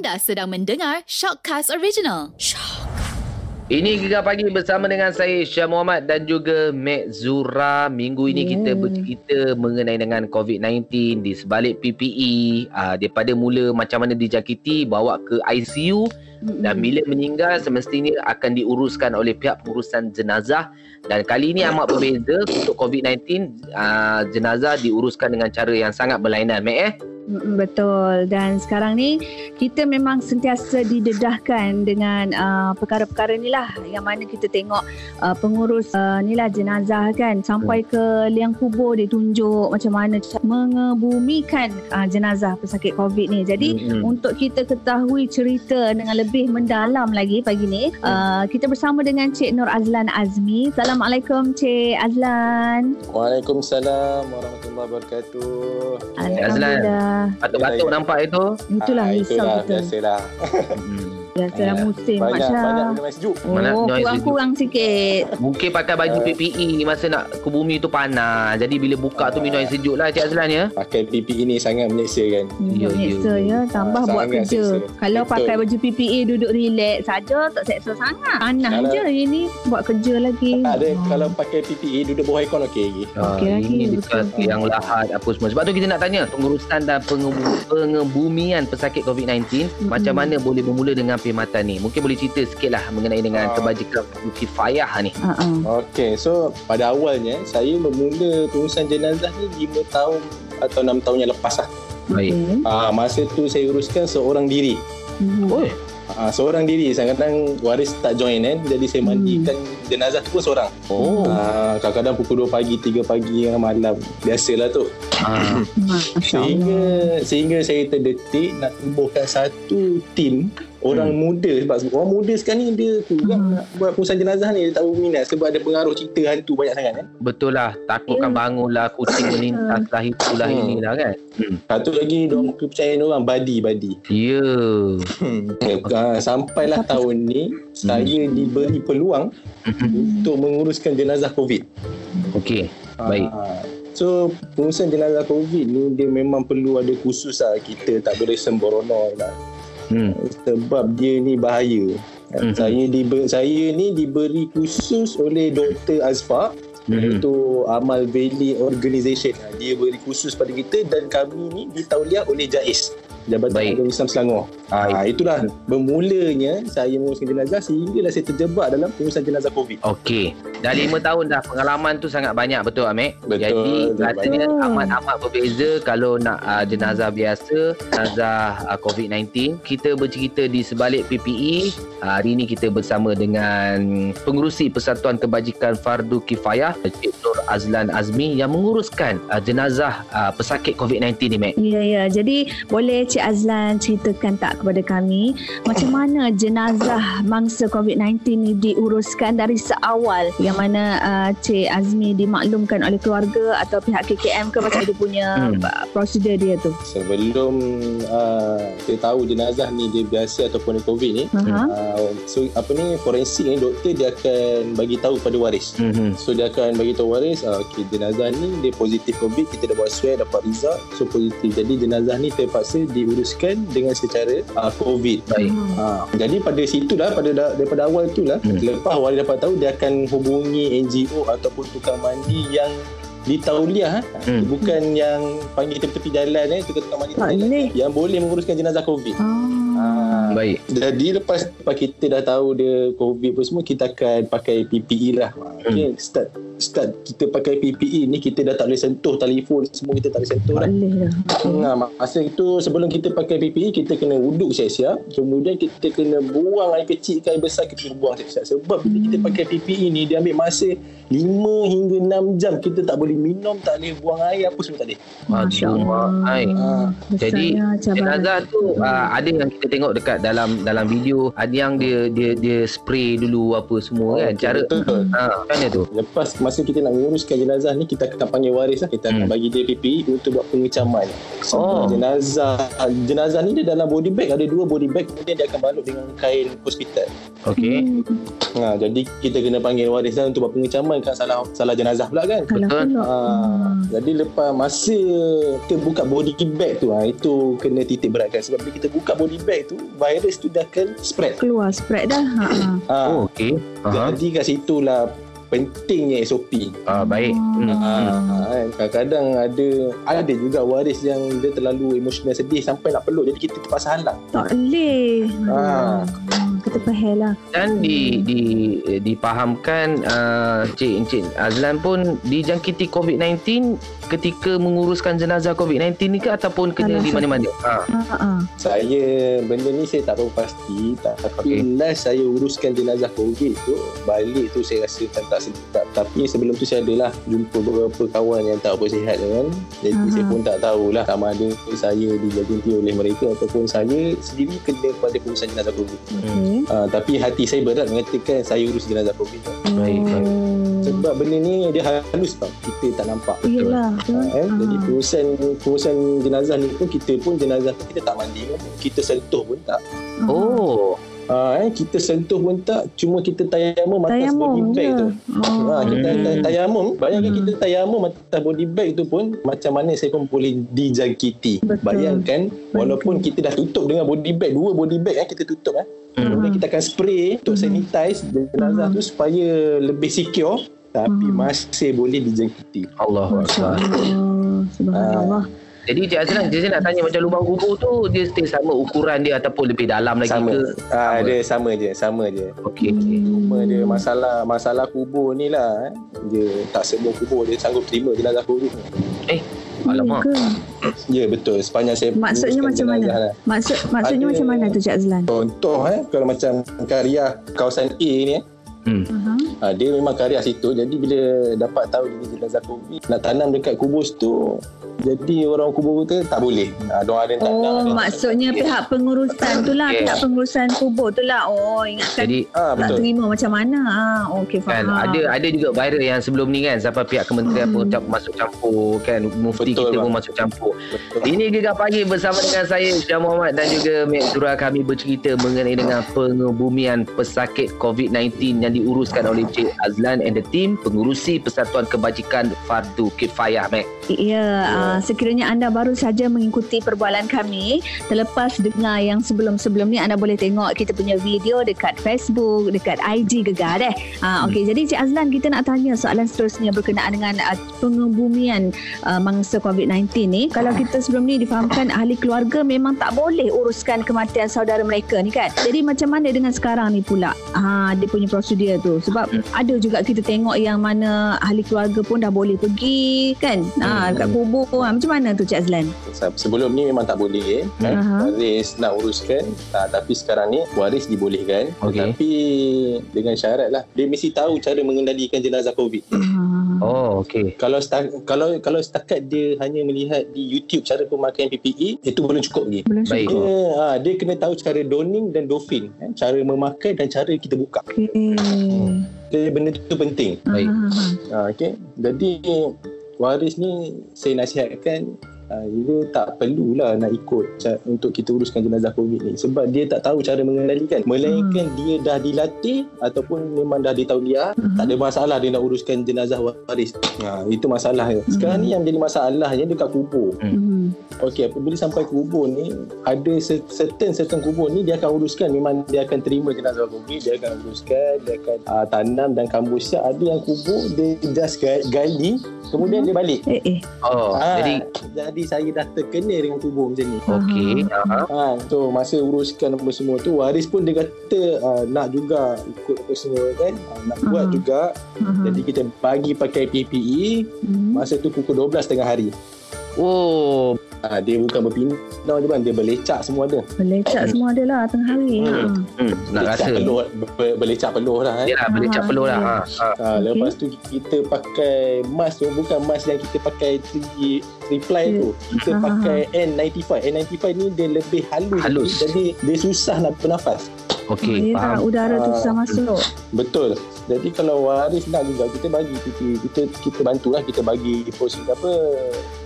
Anda sedang mendengar Shockcast Original. Ini Gegar Pagi bersama dengan saya Syah Muhammad dan juga Mek Zura. Minggu ini Ya. kita bercerita mengenai dengan COVID-19 di sebalik PPE. Uh, daripada mula macam mana dijangkiti, bawa ke ICU dan bila meninggal semestinya akan diuruskan oleh pihak pengurusan jenazah. Dan kali ini amat berbeza untuk COVID-19, uh, jenazah diuruskan dengan cara yang sangat berlainan. Mek eh? Mm, Betul dan sekarang ni kita memang sentiasa didedahkan dengan uh, perkara-perkara ni lah yang mana kita tengok uh, pengurus uh, ni lah jenazah kan sampai ke liang kubur dia tunjuk macam mana mengebumikan uh, jenazah pesakit COVID ni. Jadi Mm-mm. untuk kita ketahui cerita dengan lebih mendalam lagi pagi ni uh, kita bersama dengan Cik Nur Azlan Azmi. Assalamualaikum Cik Azlan. Waalaikumsalam warahmatullahi wabarakatuh. Azlan. Batuk-batuk nampak itu. Itulah Ah, risau itulah, kita. Biasalah. Hmm. Biasalah Ya. musim Banyak, Masya. banyak minum air sejuk. Mana Oh, noise kurang-kurang sikit. Mungkin pakai baju Ah. PPE masa nak ke bumi tu panas. Jadi bila buka tu minum air sejuk lah Cik Azlan ya. Pakai PPE ni sangat menyeksa kan. Ya, Untuk ya, seksa ya. ya, tambah Ah, buat kerja. seksa. Kalau Betul. pakai baju PPE duduk relax saja tak seksa sangat. Panas Kalau- je ini buat kerja lagi. Ada kalau pakai PPE duduk bawah aircon okey lagi. Ah, Okey lagi, ini betul. dekat yang lahat apa semua. Sebab tu kita nak tanya pengurusan dan pengebu- pengebumian pesakit COVID-19 Mm-mm. macam mana boleh bermula dengan perkhidmatan ni. Mungkin boleh cerita sikit lah mengenai dengan Ah. kebajikan kifayah ni. Ha ah. Okey, so pada awalnya saya bermula pengurusan jenazah ni 5 tahun atau 6 tahun yang lepas lah. Baik. Ah, masa tu saya uruskan seorang diri. Oi. Ah, seorang diri. Kadang-kadang waris tak join kan. Jadi saya Hmm. mandikan jenazah tu pun seorang. Oh. Ah, kadang-kadang pukul 2 pagi, 3 pagi, malam. Biasalah tu. Ah. Sehingga sehingga saya terdetik nak tubuhkan satu tim orang Hmm. muda sebab orang muda sekarang ni dia kurang Hmm. nak buat pengurusan jenazah ni dia tak berminat sebab ada pengaruh cerita hantu banyak sangat kan. Betul lah. Takutkan Ya. bangun lah. Kucing melintas lah. Itulah Hmm. inilah kan. Hmm. Satu lagi orang kepercayaan orang badi-badi. Ya. Hmm. Uh, sampailah tahun ni saya diberi peluang Mhm. untuk menguruskan jenazah COVID. Okey. Baik. Ah, So pengurusan jenazah COVID ni dia memang perlu ada khusus lah kita tak boleh sembrono lah Hmm. sebab dia ni bahaya. Mhm. Saya di saya ni diberi khusus oleh Dr. Azfar Mhm. iaitu Amal Valley Organisation. Dia beri khusus pada kita dan kami ni ditauliah oleh JAIS. Jabatan Baik. Agama Islam Selangor. Ah itulah bermulanya saya menguruskan jenazah sehinggalah saya terjebak dalam pengurusan jenazah COVID. Okey. Dah lima tahun dah pengalaman tu sangat banyak betul Amek? Betul, Jadi rasanya amat-amat berbeza kalau nak uh, jenazah biasa, jenazah uh, COVID-19. Kita bercerita di sebalik PPE. Uh, hari ini kita bersama dengan pengurusi Persatuan Kebajikan Fardu Kifayah, Cik Nur Azlan Azmi yang menguruskan uh, jenazah uh, pesakit COVID-19 ni, Mek. Ya, ya. Jadi boleh Cik Azlan ceritakan tak kepada kami macam mana jenazah mangsa COVID-19 ni diuruskan dari seawal yang mana uh, Cik Azmi dimaklumkan oleh keluarga atau pihak KKM ke macam dia punya Hmm. hmm. prosedur dia tu. Sebelum uh, kita tahu jenazah ni dia biasa ataupun dia COVID ni, Ha. uh, so apa ni forensik ni doktor dia akan bagi tahu pada waris. Mhm. So dia akan bagi tahu waris uh, okay, jenazah ni dia positif COVID kita dah buat swab dapat result so positif jadi jenazah ni terpaksa diuruskan dengan secara uh, COVID Baik. Hmm. Ha, jadi pada situ lah pada da- daripada awal tu lah Hmm. lepas waris dapat tahu dia akan hubungi NGO ataupun tukang mandi yang ditauliah ha? Hmm. bukan yang panggil tepi-tepi jalan eh tukang-tukang mandi boleh. yang boleh menguruskan jenazah COVID Ah. Ah, Baik. jadi lepas, lepas kita dah tahu dia COVID pun semua kita akan pakai PPE lah. Okay, start start kita pakai PPE ni kita dah tak boleh sentuh telefon semua kita tak boleh sentuh dah. boleh dah. Nah, masa itu sebelum kita pakai PPE kita kena uduk siap-siap kemudian kita kena buang air kecil ke air besar kita kena buang siap-siap sebab bila kita pakai PPE ni dia ambil masa 5 hingga 6 jam kita tak boleh minum tak boleh buang air apa semua tak boleh Masya Aduh, Allah. Ai. Ah, Jadi jenazah tu uh, ada yang kita tengok dekat dalam dalam video ada yang dia dia dia spray dulu apa semua kan cara betul. ha Macam tu? Lepas masa kita nak menguruskan jenazah ni kita akan panggil waris lah. Kita akan Hmm. bagi dia PPE untuk buat pengecaman. Oh. Jenazah jenazah ni dia dalam body bag ada dua body bag kemudian dia akan balut dengan kain hospital. Okey. Hmm. Ha, jadi kita kena panggil waris lah untuk buat pengecaman kan salah salah jenazah pula kan. Betul. pula. Ha, jadi lepas masa kita buka body bag tu ha, itu kena titik beratkan sebab bila kita buka body bag tu virus tu dah akan spread. Keluar spread dah. Ha. ha. Ha, Oh, okey. Jadi kat situlah pentingnya SOP. Ah, baik. Hmm. Ha, ha, kan. kadang-kadang ada ada juga waris yang dia terlalu emosional sedih sampai nak peluk jadi kita terpaksa halang. Tak boleh. Ha. Kita faham lah. Dan di di dipahamkan uh, Cik Encik Azlan pun dijangkiti COVID-19 ketika menguruskan jenazah COVID-19 ni ke ataupun kena Alah, di mana-mana? Ha. Ha. ha. Saya benda ni saya tak tahu pasti tapi Okey. last saya uruskan jenazah COVID tu balik tu saya rasa macam tak sedap tapi sebelum tu saya adalah jumpa beberapa kawan yang tak apa sihat kan jadi Aha. saya pun tak tahulah sama ada saya dijangkiti oleh mereka ataupun saya sendiri kena pada pengurusan jenazah COVID Okey. uh, tapi hati saya berat mengatakan saya urus jenazah COVID tu. Baik, baik. Oh. sebab benda ni dia halus tau kita tak nampak Yelah. betul. Ha, eh? Ha. Jadi pengurusan pengurusan jenazah ni pun kita pun jenazah tu kita tak mandi pun. Kita sentuh pun tak. Oh, Ha, eh? Kita sentuh pun tak. Cuma kita tayamum atas body bag tu. Oh. Ha, kita Hmm. tayamum. Bayangkan Hmm. kita tayamum atas body bag tu pun macam mana saya pun boleh dijangkiti. Betul. Bayangkan walaupun kita dah tutup dengan body bag, dua body bag eh, kita tutup eh. Hmm. Kemudian kita akan spray untuk Hmm. sanitize jenazah tu supaya lebih secure tapi Hmm. masih boleh dijangkiti. Allah Akbar. Allah. Subhanallah. Jadi Cik Azlan, saya nak tanya macam lubang kubur tu dia still sama ukuran dia ataupun lebih dalam lagi sama. ke? Ah, Sama. dia sama je, sama je. Okey. Cuma dia masalah masalah kubur ni lah eh. Dia tak semua kubur dia sanggup terima jenazah COVID ni. Alamak. Ya? Ya betul. Sepanjang saya Maksudnya macam mana? Lah. Maksud maksudnya Ada- macam mana tu Cik Azlan? Contoh eh kalau macam karya kawasan A ni eh. Hmm. Ha, dia memang karya situ jadi bila dapat tahu dia jenazah COVID nak tanam dekat kubur situ jadi orang kubur tu tak boleh. Ha, diorang ada tak nak. Oh, ada- maksudnya pihak pengurusan tu lah, Okay. pihak pengurusan kubur tu lah. Oh, ingatkan Jadi Ah tak betul. terima macam mana. Ah, okey kan faham. ada ada juga viral yang sebelum ni kan sampai pihak kementerian Hmm. pun tak masuk campur kan mufti Betul, kita bang. pun masuk campur. betul. Ini Gegar Pagi bersama dengan saya Syah Muhammad dan juga Mek Zura kami bercerita mengenai dengan pengebumian pesakit COVID-19 yang diuruskan oleh Cik Azlan and the team pengurusi Persatuan Kebajikan Fardu Kifayah Mek. Ya, uh, sekiranya anda baru saja mengikuti perbualan kami, terlepas dengar yang sebelum-sebelum ni anda boleh tengok kita punya video dekat Facebook, dekat IG Gegar deh. Uh, Okey, jadi Cik Azlan kita nak tanya soalan seterusnya berkenaan dengan uh, pengebumian uh, mangsa COVID-19 ni. Kalau kita sebelum ni difahamkan ahli keluarga memang tak boleh uruskan kematian saudara mereka ni kan. Jadi macam mana dengan sekarang ni pula? Ha, dia punya prosedur tu. Sebab ada juga kita tengok yang mana ahli keluarga pun dah boleh pergi kan. Ha, dekat kubur. Ha, macam mana tu Cik Azlan? Sebelum ni memang tak boleh eh. kan? Aha. Waris nak uruskan ha, Tapi sekarang ni Waris dibolehkan Okey. Tapi Dengan syarat lah Dia mesti tahu cara mengendalikan jenazah COVID Ha. Oh okey. kalau stak, kalau kalau setakat dia hanya melihat di YouTube cara pemakaian PPE itu belum cukup lagi. Belum Baik. cukup. Dia, ha, dia kena tahu cara donning dan dosing, eh, cara memakai dan cara kita buka. Okey. Jadi benda tu penting. Baik. Ha, ha, ha. Ha, okay. Jadi waris ni saya nasihatkan uh, dia tak perlulah nak ikut ca- untuk kita uruskan jenazah COVID ni sebab dia tak tahu cara mengendalikan melainkan dia dah dilatih ataupun memang dah ditauliah Mhm. tak ada masalah dia nak uruskan jenazah waris ha, itu masalah dia sekarang ni yang jadi masalahnya dekat kubur Hmm. Okey, apabila sampai kubur ni, ada certain certain kubur ni dia akan uruskan memang dia akan terima jenazah COVID, dia akan uruskan, dia akan uh, tanam dan kambus siap. Ada yang kubur dia just gali, kemudian dia balik. Eh eh. Oh Ah, jadi jadi saya dah terkena dengan kubur macam ni. okey. Ha, so masa uruskan apa semua tu waris pun dia kata uh, nak juga ikut apa semua kan uh, nak buat Aha. juga ha. jadi kita bagi pakai PPE Hmm. masa tu pukul 12 tengah hari Oh ha, dia bukan berpindah je bang dia berlecak semua ada Belecak semua ada lah tengah hari. Hmm. Ha. hmm, nak rasa. peluh, ber, berlecak peluh lah eh. Yalah boleh cap peluh lah. Ha. ha. Ha, lepas tu kita pakai mask tu bukan mask yang kita pakai 3 three ply tu. Kita Ah. pakai N95. N95 ni dia lebih halus. Halus. Jadi dia susah nak bernafas. Okey, faham. udara tu susah Ah, masuk. Betul. Jadi kalau waris nak juga kita bagi PPE kita kita bantulah kita bagi pos apa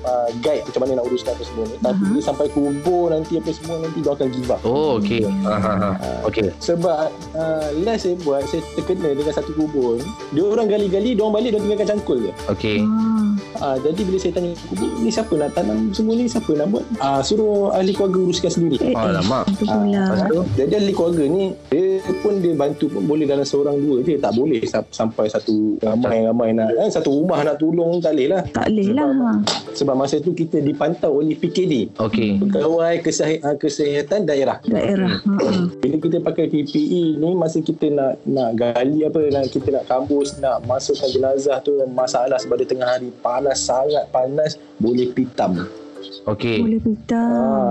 uh, guide macam mana nak uruskan apa semua ni. Tapi Aha. dia sampai kubur nanti apa semua nanti dia akan give up. Oh, okey. Ha ha ha. Okey. Sebab uh, last saya buat saya terkena dengan satu kubur. Dia orang gali-gali dia orang balik dia tinggalkan cangkul je. Okey. Ah, Ah, jadi bila saya tanya kubur ni siapa nak tanam semua ni siapa nak buat? Ah, suruh ahli keluarga uruskan sendiri. eh, eh, Alamak. Tu? Jadi ahli keluarga ni dia pun dia bantu pun boleh dalam seorang dua je tak boleh sa- sampai satu ramai-ramai nak eh, satu rumah nak tolong tak boleh lah Tak boleh lah. sebab masa tu kita dipantau oleh PKD Okey. Pegawai Kesih- ah, Kesihatan Daerah Daerah. Ha, bila kita pakai PPE ni masa kita nak nak gali apa nak kita nak kambus nak masukkan jenazah tu masalah sebab dia tengah hari panas sangat panas boleh pitam Okey. Boleh pita.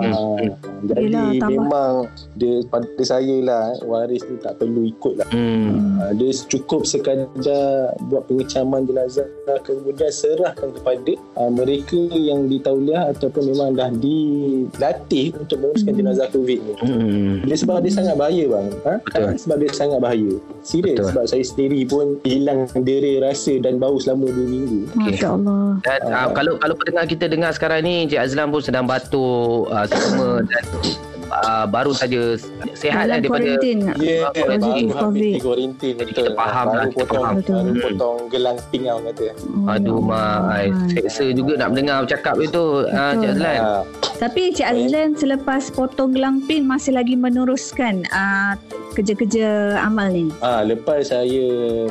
Ah, jadi Yelah, memang dia pada saya lah eh, waris tu tak perlu ikut lah Hmm. Ah, dia cukup sekadar buat pengecaman jenazah kemudian serahkan kepada uh, mereka yang ditauliah ataupun memang dah dilatih untuk menguruskan Hmm. jenazah COVID ni. Hmm. Dia sebab dia sangat bahaya bang. Ha? Betul. Sebab dia sangat bahaya. Serius Betul. sebab saya sendiri pun hilang dera rasa dan bau selama 2 minggu. Masya Allah. Dan uh, kalau kalau pendengar kita dengar sekarang ni Cik Azlan pun sedang batuk uh, semua dan uh, baru saja sihat Dalam kan daripada kuarantin. Ya, Ah, baru habis COVID. di kuarantin Jadi betul. kita faham baru lah, kita potong, faham. Betul. baru Hmm. potong gelang pinggang kata. Oh, Aduh mak Allah. ai seksa juga nak mendengar bercakap itu uh, Cik. Azlan. Ah, Tapi Cik Azlan selepas potong gelang pin masih lagi meneruskan uh, kerja-kerja amal ni. Ah, lepas saya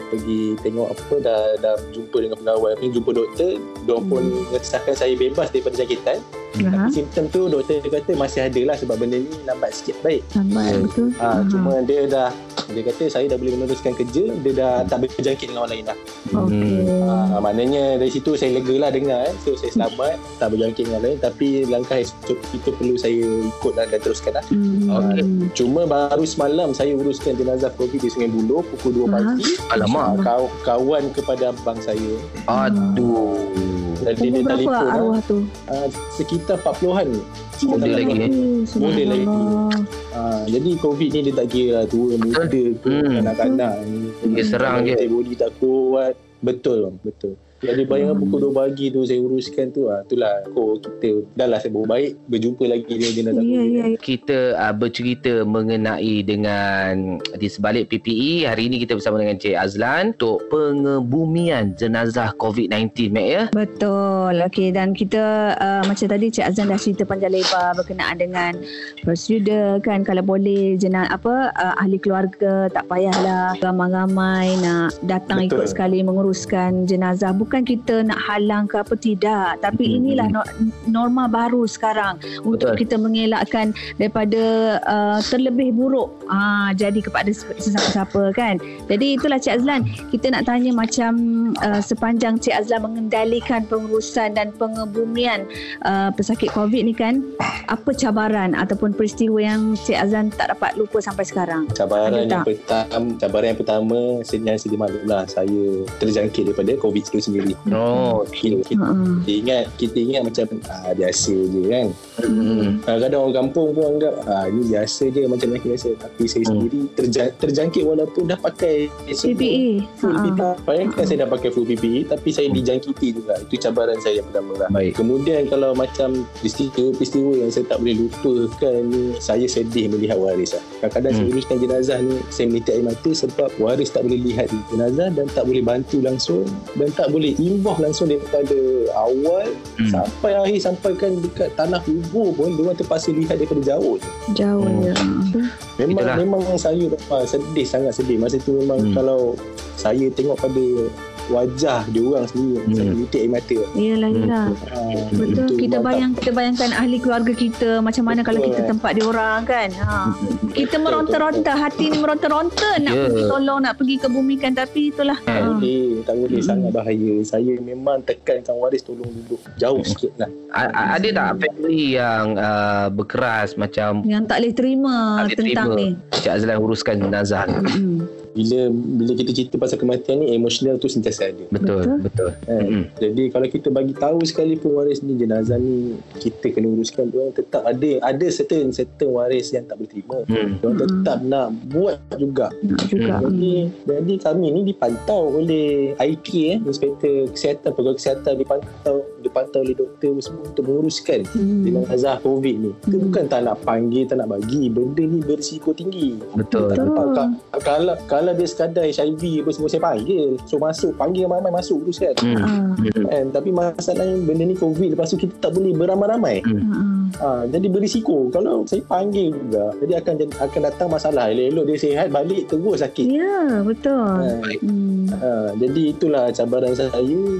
pergi tengok apa dah dah jumpa dengan pegawai ni jumpa doktor, dia pun mengesahkan saya bebas daripada jangkitan. Ha? Tapi simptom tu doktor kata masih ada lah sebab benda ni lambat sikit baik. Lambat betul. Ah, Aha. cuma dia dah dia kata saya dah boleh meneruskan kerja, dia dah tak berjangkit dengan orang lain dah. Okey. Ah, maknanya dari situ saya lega lah dengar eh. So saya selamat, tak berjangkit dengan orang lain tapi langkah SOP itu perlu saya ikut dan, dan teruskan lah. Hmm. Okey. Cuma baru semalam saya uruskan jenazah COVID di Sungai Buloh pukul 2 Ah. pagi. Alamak. Ah, kaw, kawan kepada abang saya Aduh. Dan dia, berapa telefon arwah tu? ah, sekitar 40-an Muda Sekitar lagi, eh? Muda lagi. ah, jadi COVID ni dia tak kira lah tua muda ke Hmm. kanak-kanak Dia serang je. body tak kuat betul bang betul jadi bayang Hmm. pukul 2 pagi tu saya uruskan tu ah itulah kok kita dah lah saya baik berjumpa lagi dengan jenazah Ya, COVID ya, ya. Kita uh, bercerita mengenai dengan di sebalik PPE hari ini kita bersama dengan Cik Azlan untuk pengebumian jenazah COVID-19 Mek ya. Betul. Okey dan kita uh, macam tadi Cik Azan dah cerita panjang lebar berkenaan dengan prosedur kan kalau boleh jenaz apa uh, ahli keluarga tak payahlah ramai-ramai nak datang Betul. ikut sekali menguruskan jenazah bukan kita nak halang ke apa tidak. Tapi Hmm. inilah no- norma baru sekarang untuk Betul. kita mengelakkan daripada uh, terlebih buruk. Ah jadi kepada sesiapa-siapa kan? Jadi itulah Cik Azlan. Kita nak tanya macam uh, sepanjang Cik Azlan mengendalikan pengurusan dan pengebumian uh, pesakit COVID ni kan? Apa cabaran ataupun peristiwa yang Cik Azlan tak dapat lupa sampai sekarang? Cabaran Ada yang pertama cabaran yang pertama senyap sedia maklum lah. Saya terjangkit daripada COVID itu sendiri Oh, kita, kita, uh-uh. kita ingat kita ingat macam ah, biasa je kan Hmm. kadang-kadang orang kampung pun anggap ah, ini biasa je macam penyakit biasa tapi saya Hmm. sendiri terja- terjangkit walaupun dah pakai PPE full. PPE bayangkan saya dah pakai full PPE tapi saya dijangkiti juga itu cabaran saya yang pertama lah Baik. Kemudian kalau macam peristiwa-peristiwa yang saya tak boleh lupakan ni saya sedih melihat waris lah. Kadang-kadang Hmm. saya uruskan jenazah ni saya menitik air mata sebab waris tak boleh lihat jenazah dan tak boleh bantu langsung dan tak boleh imbah langsung daripada awal Hmm. sampai akhir sampaikan dekat tanah kubur pun diorang terpaksa lihat daripada jauh je. jauh Hmm. je Memang Itulah. memang saya sedih sangat sedih masa tu memang Hmm. kalau saya tengok pada wajah diorang sendiri Hmm. saya menitik air mata. Yelah, yelah. Ah, Betul. itu Kita bayang kita bayangkan ahli keluarga kita macam mana kalau Betul, kita eh. tempat dia orang kan. Ha. Kita meronta-ronta, hati ni meronta-ronta nak Ya. pergi tolong, nak pergi kebumikan tapi itulah. Eh. Tak Ha. boleh, tak boleh Hmm. sangat bahaya. Saya memang tekankan waris tolong duduk jauh sikit lah. A- ada tak family yang uh, berkeras macam Yang tak boleh terima Tak boleh tentang terima. ni. Cik Azlan uruskan jenazah ni? Mm-mm. bila bila kita cerita pasal kematian ni emosional tu sentiasa ada. Betul, betul. Kan? Mm-mm. Jadi kalau kita bagi tahu sekali pun waris ni jenazah ni kita kena uruskan dia tetap ada ada certain certain waris yang tak boleh terima. Hmm. Dia tetap nak buat juga. Juga. Jadi jadi kami ni dipantau oleh IK eh Inspektor Kesihatan Pegawai Kesihatan dipantau dipantau oleh doktor semua untuk menguruskan Hmm. jenazah COVID ni. Kita Hmm. bukan tak nak panggil tak nak bagi benda ni berisiko tinggi. Betul. Betul. Ka- Kalau kalau dia sekadar HIV apa semua saya panggil. So masuk panggil ramai-ramai masuk uruskan. Hmm. Ah, Hmm. Kan? Tapi masalahnya benda ni COVID lepas tu kita tak boleh beramai-ramai. ah, ah. Ha, jadi berisiko. Kalau saya panggil juga, jadi akan akan datang masalah. Elok-elok dia sihat balik terus sakit. Ya, betul. Ha, Hmm. ha, jadi itulah cabaran saya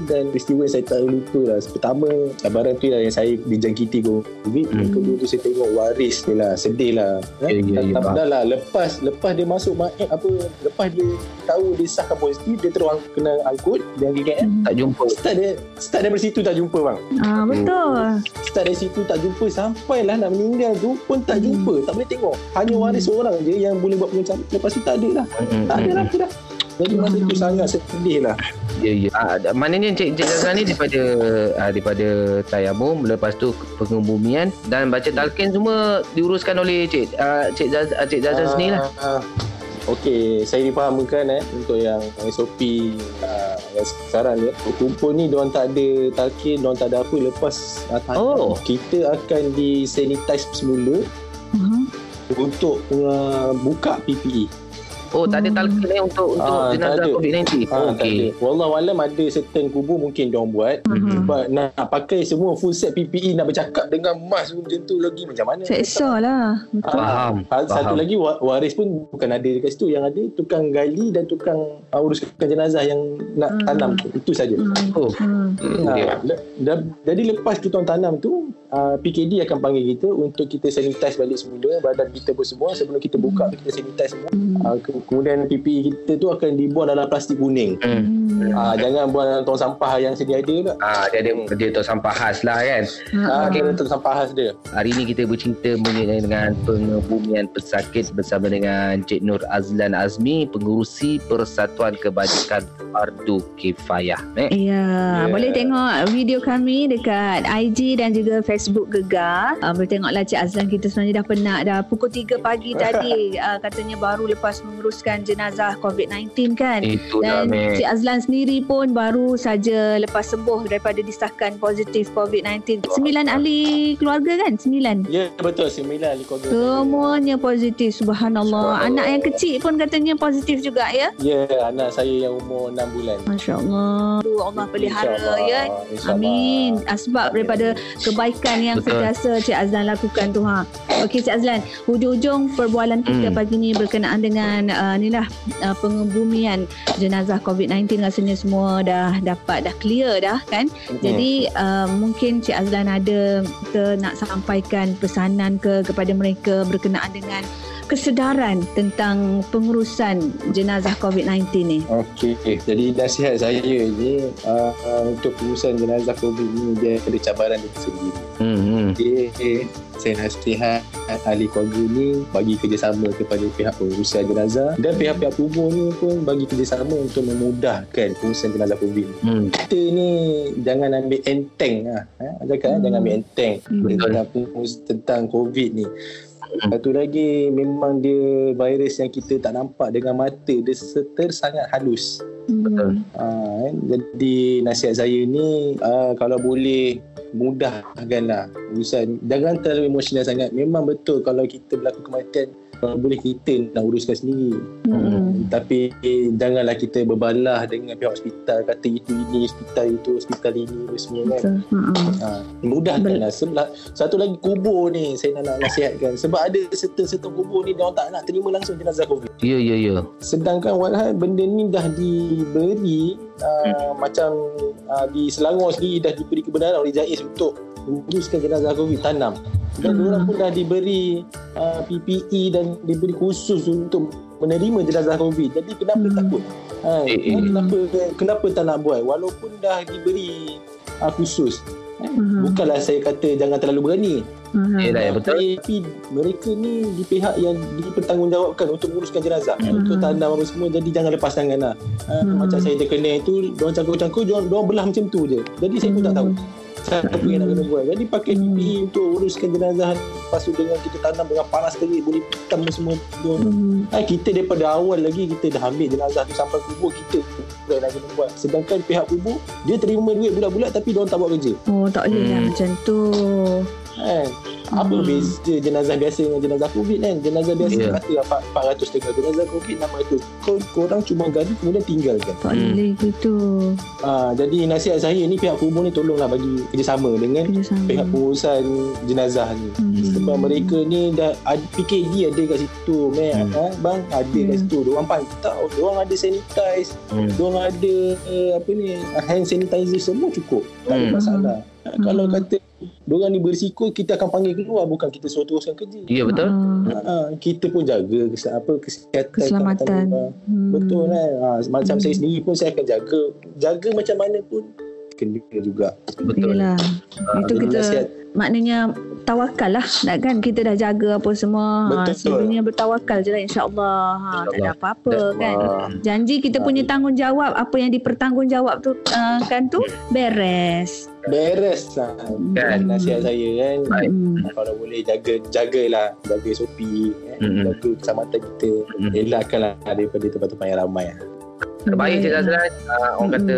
dan peristiwa yang saya tak lupa lah. Pertama, cabaran tu lah yang saya dijangkiti COVID. Hmm. Kedua tu saya tengok waris ni lah. Sedih lah. Ya, ya, ya, Tak- faham. dah lah. Lepas, lepas dia masuk eh, apa, lepas dia tahu dia sahkan positif, dia terus kena angkut dengan KKM. Hmm. Tak jumpa. Start dia, start dari situ tak jumpa bang. Ah, betul. Start dari situ tak jumpa sampailah nak meninggal tu pun tak Hmm. jumpa. Tak boleh tengok. Hanya waris seorang je yang boleh buat pengecaman. Lepas tu tak ada lah. Hmm. Tak ada lah apa dah. Jadi masa tu sangat sedih lah. Ya, ya. Ah, maknanya Encik Encik Zazan ni daripada ah, daripada tayamum lepas tu pengebumian dan baca talqin semua diuruskan oleh Cik ah, Cik Zaz ah, Cik Zazan sendiri lah. Ah, Okey, saya difahamkan eh untuk yang SOP uh, yang sekarang ni. Kumpul ni diorang tak ada talqin, diorang tak ada apa lepas uh, Oh. kita akan disanitize semula Uh-huh. untuk uh, buka PPE. Oh, tak ada Hmm. talqin eh untuk untuk Ah, tak jenazah ada. COVID-19. Ha, Oh, tak okey. ada. Wallahualam ada certain kubur mungkin diorang buat. Uh-huh. Sebab nak pakai semua full set PPE nak bercakap dengan mask macam tu lagi macam mana? Seksa lah. Betul. Faham, Ah, Satu faham. lagi wa- waris pun bukan ada dekat situ. Yang ada tukang gali dan tukang uh, uruskan jenazah yang nak Hmm. tanam tu. Itu saja. Hmm. Oh, Hmm. hmm, dia. Ha, da- da- jadi lepas kita orang tanam tu uh, PKD akan panggil kita untuk kita sanitize balik semula badan kita pun semua sebelum kita buka kita sanitize semua Hmm. uh, ke- kemudian PPE kita tu akan dibuang dalam plastik kuning Hmm. Hmm. uh, jangan buang dalam tong sampah yang sedia ada tak Ah, dia ada dia tu sampah khas lah kan. uh, Ah, kira tong sampah khas dia Hari ini kita bercerita mengenai dengan pengebumian pesakit bersama dengan Cik Nur Azlan Azmi, pengurusi Persatuan Kebajikan Fardu Kifayah. Eh? Ya, Ya. boleh tengok video kami dekat IG dan juga Facebook Gegar. Uh, boleh tengoklah Cik Azlan kita sebenarnya dah penat dah. Pukul 3 pagi tadi uh, katanya baru lepas menguruskan jenazah COVID-19 kan. Itulah Dan meh. Cik Azlan sendiri pun baru saja lepas sembuh daripada disahkan positif COVID-19. Sembilan ahli keluarga kan? Sembilan. ya betul sembilan ahli keluarga Semuanya positif. Subhanallah. Subhanallah. Anak yang kecil pun katanya positif juga ya. ya anak saya yang umur 6 bulan Masya Allah. Allah pelihara ya. Amin. Asbab Amin. daripada kebaikan yang Betul. sentiasa Cik Azlan lakukan tu ha. Okey Cik Azlan, hujung-hujung perbualan kita Hmm. pagi ni berkenaan dengan uh, ni lah uh, pengebumian jenazah COVID-19 rasanya semua dah dapat dah clear dah kan. Hmm. Jadi uh, mungkin Cik Azlan ada kita nak sampaikan pesanan ke kepada mereka berkenaan dengan kesedaran tentang pengurusan jenazah COVID-19 ni. Okey, jadi nasihat saya je uh, uh, untuk pengurusan jenazah COVID ni dia ada cabaran dia sendiri. Hmm, hmm. Jadi saya nasihat ahli keluarga ni bagi kerjasama kepada pihak pengurusan jenazah dan pihak-pihak kubur ni pun bagi kerjasama untuk memudahkan pengurusan jenazah COVID ni. Hmm. Kita ni jangan ambil enteng lah. Eh? Cakap, Hmm. jangan ambil enteng Hmm. tentang COVID ni. Satu lagi memang dia virus yang kita tak nampak dengan mata dia seter sangat halus. Betul. Ha, kan? Jadi nasihat saya ni uh, kalau boleh mudahkanlah urusan jangan terlalu emosional sangat memang betul kalau kita berlaku kematian kalau boleh kita nak uruskan sendiri Hmm. tapi janganlah kita berbalah dengan pihak hospital kata itu ini hospital itu hospital ini semua kan. Hmm. ha, mudahkanlah Sebab, satu lagi kubur ni saya nak, nak nasihatkan sebab ada serta-serta kubur ni dia orang tak nak terima langsung jenazah covid Ya, ya, ya. sedangkan walhal benda ni dah diberi uh, macam uh, di Selangor sendiri dah diberi kebenaran oleh JAIS untuk uruskan jenazah COVID tanam dan Hmm. hmm. pun dah diberi uh, PPE dan diberi khusus untuk menerima jenazah COVID jadi kenapa Hmm. takut ha, Eh, eh. kenapa kenapa tak nak buat walaupun dah diberi uh, khusus Mhm. Bukanlah saya kata jangan terlalu berani. Mhm. Yelah, ya, betul. Tapi mereka ni di pihak yang dipertanggungjawabkan untuk menguruskan jenazah. Hmm. Untuk tanam apa semua. Jadi jangan lepas tangan lah. Ha, Hmm. Macam saya terkena itu, diorang cangkuk-cangkuk, diorang, diorang belah macam tu je. Jadi saya pun tak tahu. Siapa yang nak kena buat. Jadi pakai Hmm. PPE untuk uruskan jenazah. Lepas tu dengan kita tanam dengan panas terik, boleh hitam semua. Diorang Mhm. Ha, kita daripada awal lagi kita dah ambil jenazah tu sampai kubur kita pula nak kena buat. Sedangkan pihak kubur dia terima duit bulat-bulat tapi dia tak buat kerja. Oh tak boleh lah Hmm. macam tu. Kan? Apa Hmm. beza jenazah biasa dengan jenazah COVID kan? Jenazah biasa yeah. kata apa 400 tengah jenazah COVID 600. Kau korang cuma gaji kemudian tinggalkan. Tak Hmm. boleh gitu. Ha, jadi nasihat saya ni pihak kubur ni tolonglah bagi kerjasama dengan Kerjasama. pihak pengurusan jenazah ni. Hmm. Sebab mereka ni dah ada, PKD ada kat situ, Mek. Hmm. Ha, bang ada kat Hmm. situ. Diorang pantau, diorang ada sanitize, Hmm. Diorang ada uh, apa ni hand sanitizer semua cukup. Tak ada Hmm. masalah. Hmm. Kalau kata diorang ni berisiko kita akan panggil keluar bukan kita suruh teruskan kerja. Ya betul. Ha, kita pun jaga kes, apa kesihatan Keselamatan. Hmm. Betul kan? Ha, macam Hmm. saya sendiri pun saya akan jaga jaga macam mana pun kena juga. Betul. Yelah. Ah, Itu kita nasihat maknanya tawakal lah nak kan kita dah jaga apa semua ha, Betul. sebenarnya bertawakal je lah insyaAllah ha, tak ada apa-apa kan Ah, janji kita punya tanggungjawab apa yang dipertanggungjawab tu uh, kan tu beres beres lah. Kan? Nasihat saya kan. Hmm. Kalau boleh jaga jagalah jaga SOP eh, Mm-mm. jaga keselamatan kita Mm. elakkanlah daripada tempat-tempat yang ramai Terbaik Cik Azlan. Ah, Orang kata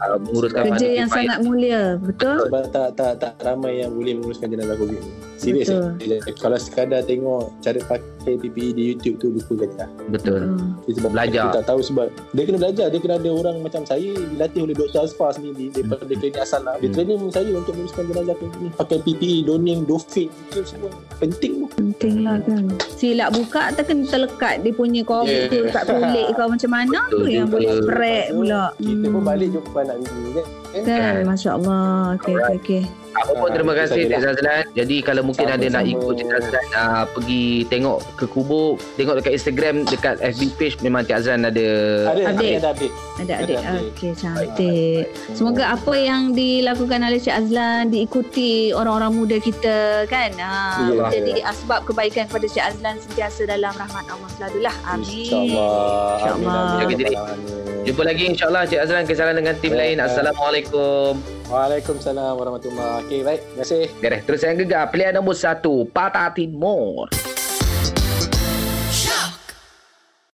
ah, menguruskan kerja yang kifayah. sangat mulia betul sebab tak tak tak ramai yang boleh menguruskan jenazah COVID ni. Serius eh. Kalau sekadar tengok cara pakai PPE di YouTube tu je lah. Betul. Hmm. Dia sebab Belajar. Dia tak tahu sebab dia kena belajar. Dia kena ada orang macam saya dilatih oleh Dr. Azfar sendiri daripada klinik asal lah. Dia Hmm. training saya untuk menguruskan jenazah ni. Pakai PPE, doning, dofin itu semua penting tu. penting lah kan silap buka tak kena terlekat dia punya covid Yeah. tu kat kulit kau macam mana tu yang boleh spread pula Kita pun Hmm. balik jumpa anak bini kan. kan Masya Allah okay, okay, okay. Apa pun Ah, terima kasih. Cik Azlan. Jadi kalau mungkin ada nak Sama-sama. ikut Cik Azlan ah, pergi tengok ke kubur, tengok dekat Instagram, dekat FB page memang Cik Azlan ada Ada, Update. ada, ada update. ada adik Ada update. okey cantik semoga apa yang dilakukan oleh Cik Azlan diikuti orang-orang muda kita kan ha, Ya. jadi asbab kebaikan kepada Cik Azlan sentiasa dalam rahmat Allah selalulah amin InsyaAllah. InsyaAllah. Jaga diri. Jumpa lagi insyaAllah Cik Azlan kesalahan dengan tim lain. Assalamualaikum. Waalaikumsalam warahmatullahi Okey, baik. Terima kasih. Terus yang gegar. Pilihan nombor satu. Patah Timur.